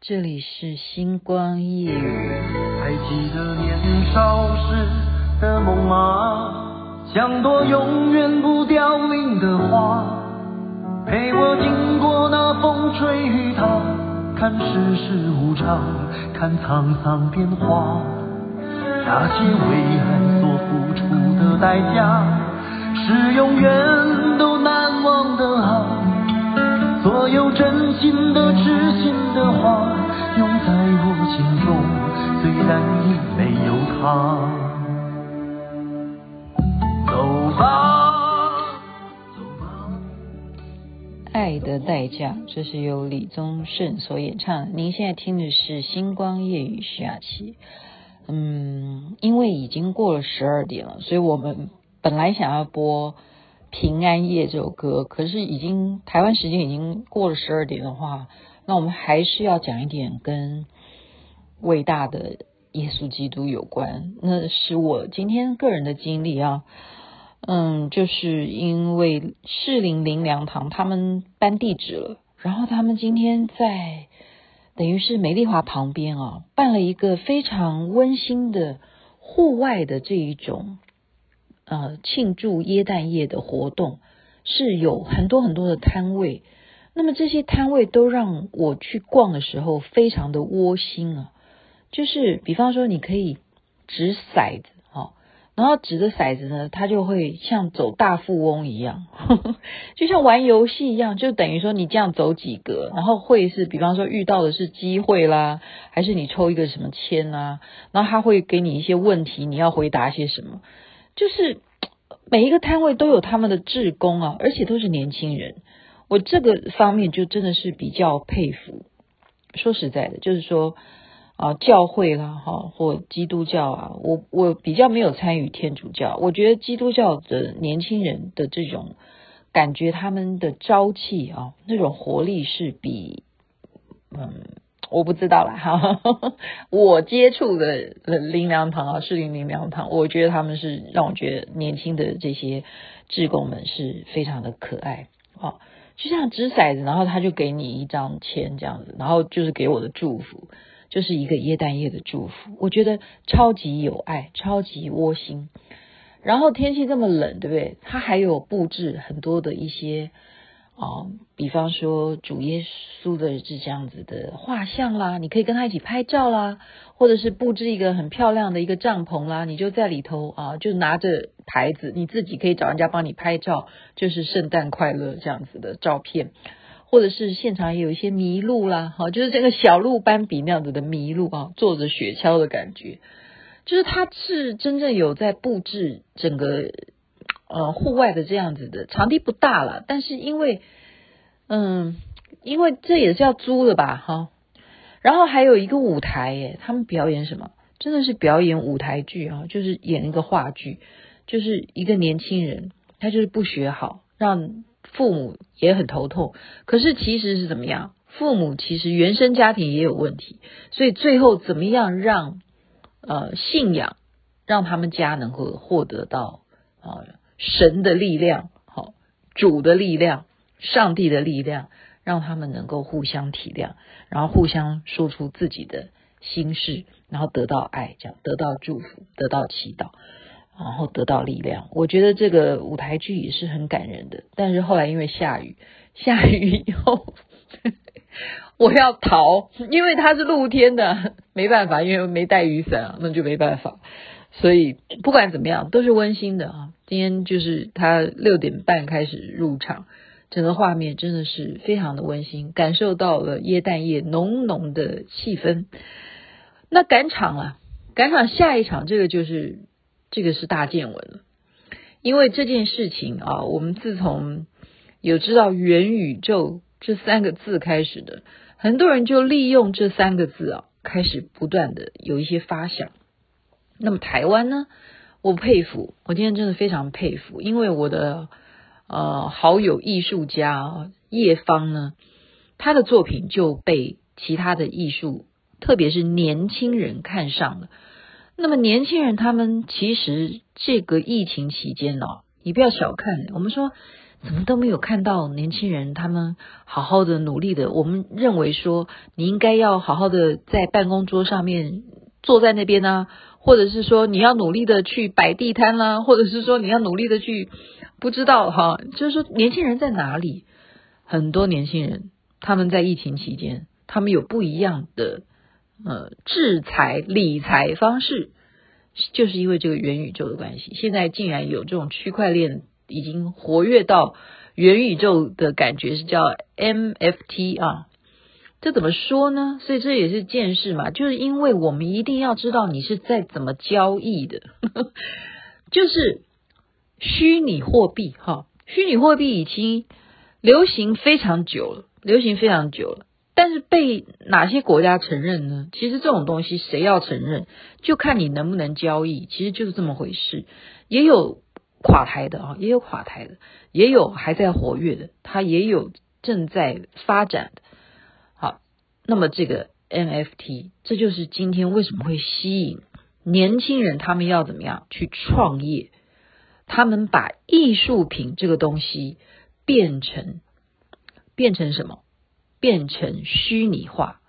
这里是星光夜。还记得年少时的梦吗？像朵永远不凋零的花，陪我经过那风吹雨打，看世事无常，看沧桑变化。那些为爱所付出的代价，是永远。所有真心的、痴心的话，永在我心中，虽然已没有他。走吧，走吧。爱的代价，这是由李宗盛所演唱。您现在听的是《星光夜雨》徐雅琪。嗯，因为已经过了十二点了，所以我们本来想要播。平安夜这首歌，可是已经台湾时间已经过了十二点的话，那我们还是要讲一点跟伟大的耶稣基督有关。那是我今天个人的经历啊，嗯，就是因为士林灵粮堂他们搬地址了，然后他们今天在等于是美丽华旁边啊，办了一个非常温馨的户外的这一种。呃，庆祝耶诞夜的活动是有很多很多的摊位，那么这些摊位都让我去逛的时候非常的窝心啊。就是比方说，你可以掷骰子，哦，然后掷的骰子呢，它就会像走大富翁一样，呵呵，就像玩游戏一样，就等于说你这样走几格，然后会是比方说遇到的是机会啦，还是你抽一个什么签啊，然后他会给你一些问题，你要回答些什么。就是每一个摊位都有他们的志工啊，而且都是年轻人。我这个方面就真的是比较佩服。说实在的，就是说啊，教会啦，哈，或基督教啊，我我比较没有参与天主教。我觉得基督教的年轻人的这种感觉，他们的朝气啊，那种活力是比嗯。我不知道啦，哈，我接触的灵粮堂啊，士林灵粮堂，我觉得他们是让我觉得年轻的这些志工们是非常的可爱啊，就像掷骰子，然后他就给你一张签这样子，然后就是给我的祝福，就是一个耶诞夜的祝福，我觉得超级有爱，超级窝心。然后天气这么冷，对不对？他还有布置很多的一些。哦，比方说主耶稣的是这样子的画像啦，你可以跟他一起拍照啦，或者是布置一个很漂亮的一个帐篷啦，你就在里头啊，就拿着牌子，你自己可以找人家帮你拍照，就是圣诞快乐这样子的照片，或者是现场也有一些麋鹿啦，哈，就是这个小鹿斑比那样子的麋鹿啊，坐着雪橇的感觉，就是他是真正有在布置整个。呃，户外的这样子的场地不大了，但是因为，嗯，因为这也是要租的吧，哈。然后还有一个舞台，耶，他们表演什么？真的是表演舞台剧啊，就是演一个话剧，就是一个年轻人，他就是不学好，让父母也很头痛。可是其实是怎么样？父母其实原生家庭也有问题，所以最后怎么样让呃信仰让他们家能够获得到啊？神的力量，好，主的力量，上帝的力量，让他们能够互相体谅，然后互相说出自己的心事，然后得到爱，这样得到祝福，得到祈祷，然后得到力量。我觉得这个舞台剧也是很感人的。但是后来因为下雨，下雨以后我要逃，因为它是露天的，没办法，因为没带雨伞啊，那就没办法。所以不管怎么样，都是温馨的啊！今天就是他六点半开始入场，整个画面真的是非常的温馨，感受到了耶诞夜浓浓的气氛。那赶场了，赶场下一场，这个就是这个是大见闻了，因为这件事情啊，我们自从有知道元宇宙这三个字开始的，很多人就利用这三个字啊，开始不断的有一些发想。那么台湾呢？我佩服，我今天真的非常佩服，因为我的呃好友艺术家叶芳呢，他的作品就被其他的艺术，特别是年轻人看上了。那么年轻人他们其实这个疫情期间呢，你不要小看，我们说怎么都没有看到年轻人他们好好的努力的。我们认为说你应该要好好的在办公桌上面坐在那边呢、啊，或者是说你要努力的去摆地摊啦、或者是说你要努力的去不知道哈，就是说年轻人在哪里？很多年轻人他们在疫情期间，他们有不一样的呃制裁理财方式。就是因为这个元宇宙的关系，现在竟然有这种区块链已经活跃到元宇宙的感觉，是叫 MFT 啊。这怎么说呢？所以这也是件事嘛，就是因为我们一定要知道你是在怎么交易的，就是虚拟货币哈，虚拟货币已经流行非常久了，流行非常久了。但是被哪些国家承认呢？其实这种东西谁要承认，就看你能不能交易，其实就是这么回事。也有垮台的啊，也有垮台的，也有还在活跃的，它也有正在发展的。好，那么这个 NFT，这就是今天为什么会吸引年轻人，他们要怎么样去创业？他们把艺术品这个东西变成变成什么？变成虚拟化，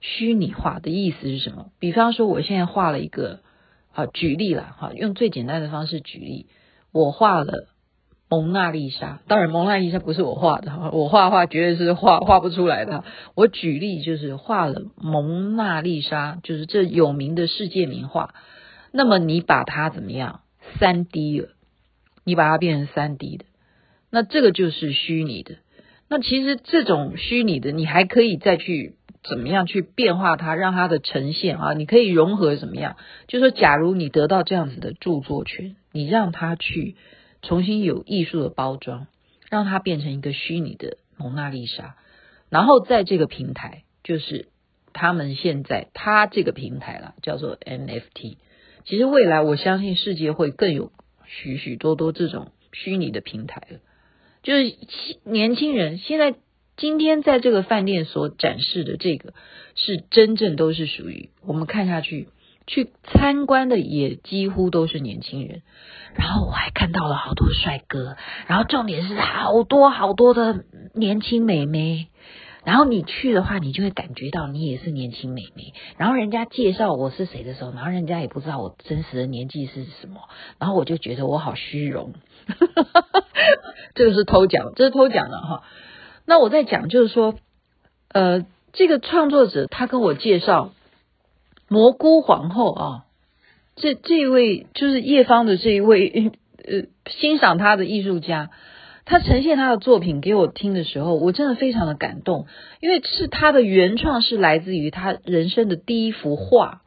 虚拟化的意思是什么？比方说，我现在画了一个，好举例了，哈，用最简单的方式举例，我画了蒙娜丽莎，当然蒙娜丽莎不是我画的，哈，我画画绝对是画画不出来的。我举例就是画了蒙娜丽莎，就是这有名的世界名画。那么你把它怎么样？三 D 了，你把它变成三 D 的，那这个就是虚拟的。那其实这种虚拟的，你还可以再去怎么样去变化它，让它的呈现啊，你可以融合怎么样？就说，假如你得到这样子的著作权，你让它去重新有艺术的包装，让它变成一个虚拟的蒙娜丽莎，然后在这个平台，就是他们现在他这个平台了，叫做 NFT。其实未来我相信世界会更有许许多多这种虚拟的平台了。就是年轻人现在今天在这个饭店所展示的这个，是真正都是属于我们看下去去参观的，也几乎都是年轻人。然后我还看到了好多帅哥，然后重点是好多好多的年轻美眉。然后你去的话，你就会感觉到你也是年轻美眉。然后人家介绍我是谁的时候，然后人家也不知道我真实的年纪是什么，然后我就觉得我好虚荣。这个是偷讲，这是偷讲的哈。那我在讲就是说，呃，这个创作者他跟我介绍蘑菇皇后啊，这这一位就是叶芳的这一位呃，欣赏他的艺术家。他呈现他的作品给我听的时候，我真的非常的感动，因为是他的原创是来自于他人生的第一幅画，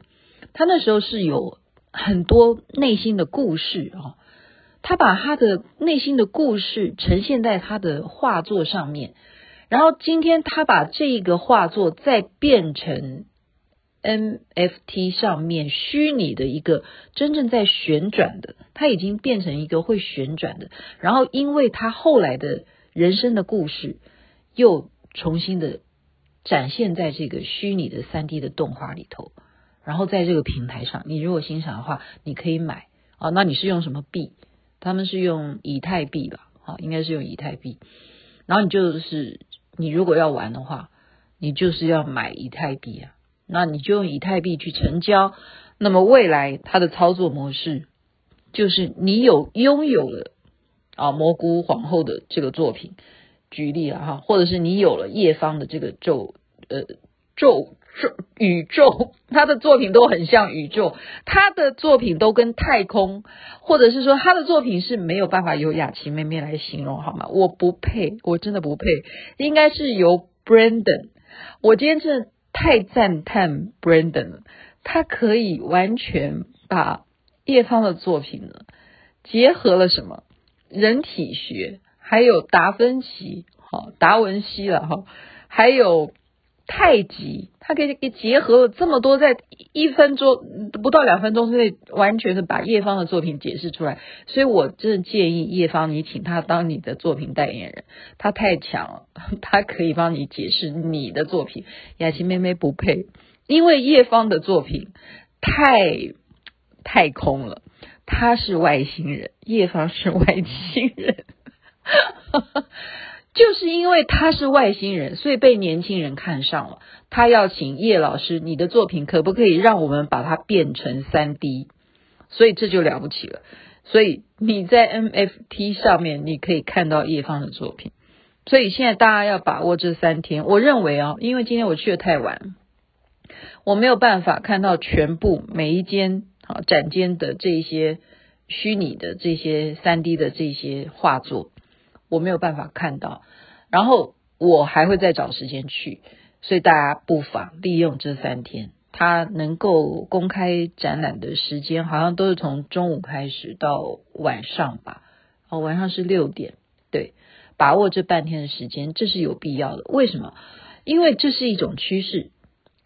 他那时候是有很多内心的故事啊，他把他的内心的故事呈现在他的画作上面，然后今天他把这个画作再变成。NFT 上面虚拟的一个真正在旋转的，它已经变成一个会旋转的。然后，因为他后来的人生的故事又重新的展现在这个虚拟的 3D 的动画里头。然后，在这个平台上，你如果欣赏的话，你可以买啊。那你是用什么币？他们是用以太币吧？啊，应该是用以太币。然后你就是，你如果要玩的话，你就是要买以太币啊。那你就用以太币去成交，那么未来它的操作模式就是你有拥有了啊蘑菇皇后的这个作品，举例了哈，或者是你有了叶芳的这个咒呃咒宇宙，他的作品都很像宇宙，他的作品都跟太空，或者是说他的作品是没有办法由雅琪妹妹来形容好吗？我不配，我真的不配，应该是由 Brandon，我今天真的。太赞叹 Brandon 了，他可以完全把叶芳的作品呢结合了什么人体学，还有达芬奇，好达文西了哈，还有。太极，他给给结合了这么多，在一分钟不到两分钟之内，完全的把叶芳的作品解释出来。所以我真的建议叶芳，你请他当你的作品代言人，他太强了，他可以帮你解释你的作品。雅琪妹妹不配，因为叶芳的作品太太空了，他是外星人，叶芳是外星人。就是因为他是外星人，所以被年轻人看上了。他要请叶老师，你的作品可不可以让我们把它变成三 D？所以这就了不起了。所以你在 NFT 上面，你可以看到叶芳的作品。所以现在大家要把握这三天。我认为啊，因为今天我去的太晚，我没有办法看到全部每一间啊展间的这些虚拟的这些三 D 的这些画作。我没有办法看到，然后我还会再找时间去，所以大家不妨利用这三天，它能够公开展览的时间好像都是从中午开始到晚上吧，哦，晚上是六点，对，把握这半天的时间，这是有必要的。为什么？因为这是一种趋势，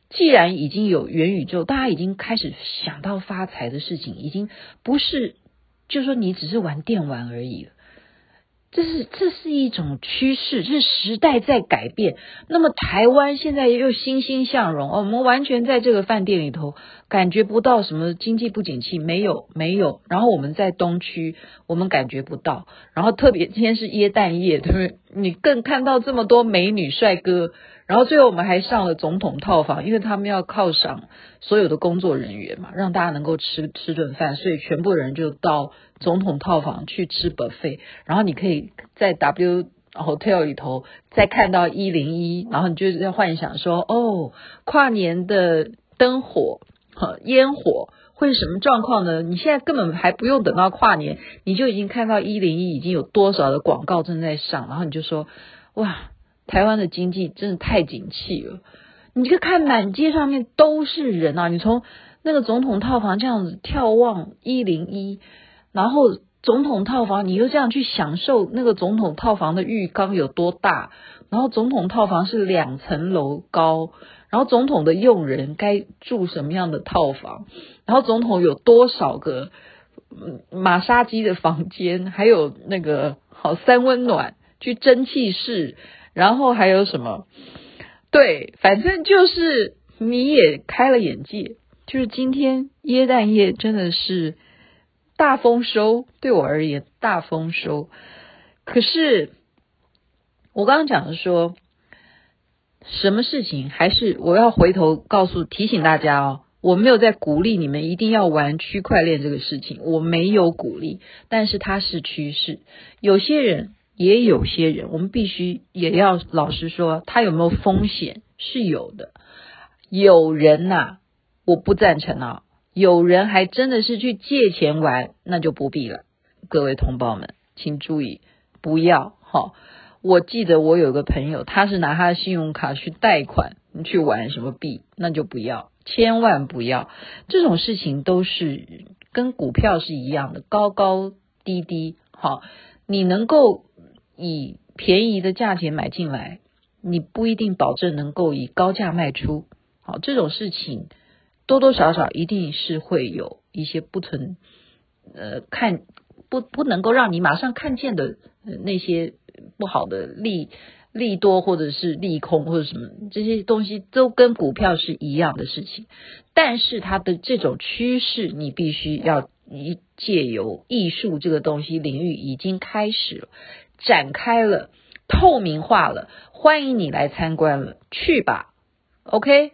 既然已经有元宇宙，大家已经开始想到发财的事情，已经不是，就说你只是玩电玩而已了。这是这是一种趋势，这是时代在改变。那么台湾现在又欣欣向荣，我们完全在这个饭店里头感觉不到什么经济不景气，没有没有。然后我们在东区，我们感觉不到。然后特别今天是耶诞夜，对不对？你更看到这么多美女帅哥。然后最后我们还上了总统套房，因为他们要犒赏所有的工作人员嘛，让大家能够吃吃顿饭，所以全部人就到总统套房去吃 buffet。然后你可以在 W Hotel 里头再看到一零一，然后你就在幻想说，哦，跨年的灯火和烟火会是什么状况呢？你现在根本还不用等到跨年，你就已经看到一零一已经有多少的广告正在上，然后你就说，哇！台湾的经济真的太景气了，你就看满街上面都是人啊！你从那个总统套房这样子眺望一零一，然后总统套房，你又这样去享受那个总统套房的浴缸有多大，然后总统套房是两层楼高，然后总统的佣人该住什么样的套房，然后总统有多少个马杀鸡的房间，还有那个好三温暖去蒸汽室。然后还有什么？对，反正就是你也开了眼界。就是今天耶诞夜真的是大丰收，对我而言大丰收。可是我刚刚讲的说，什么事情还是我要回头告诉提醒大家哦，我没有在鼓励你们一定要玩区块链这个事情，我没有鼓励，但是它是趋势，有些人。也有些人，我们必须也要老实说，他有没有风险？是有的。有人呐、我不赞成啊。有人还真的是去借钱玩，那就不必了。各位同胞们，请注意，不要哈。我记得我有个朋友，他是拿他的信用卡去贷款去玩什么币，那就不要，千万不要。这种事情都是跟股票是一样的，高高低低。好，你能够。以便宜的价钱买进来，你不一定保证能够以高价卖出。好，这种事情多多少少一定是会有一些不存，呃，看不不能够让你马上看见的那些不好的利利多或者是利空或者什么这些东西，都跟股票是一样的事情。但是它的这种趋势，你必须要一借由艺术这个东西领域已经开始了。展开了，透明化了，欢迎你来参观了，去吧，OK。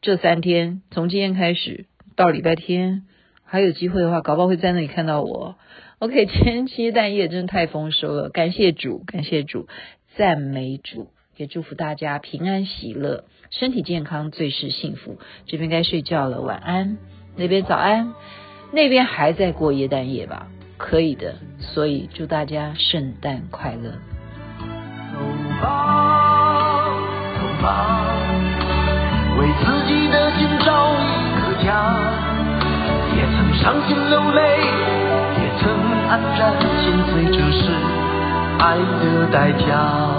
这三天从今天开始到礼拜天，还有机会的话，搞不好会在那里看到我。OK，今天七耶诞夜真的太丰收了，感谢主，感谢主，赞美主，也祝福大家平安喜乐，身体健康，最是幸福。这边该睡觉了，晚安。那边早安，那边还在过耶诞夜吧？可以的，所以祝大家圣诞快乐。走吧，走吧，为自己的心找一个家，也曾伤心流泪，黯然心碎，这是爱的代价。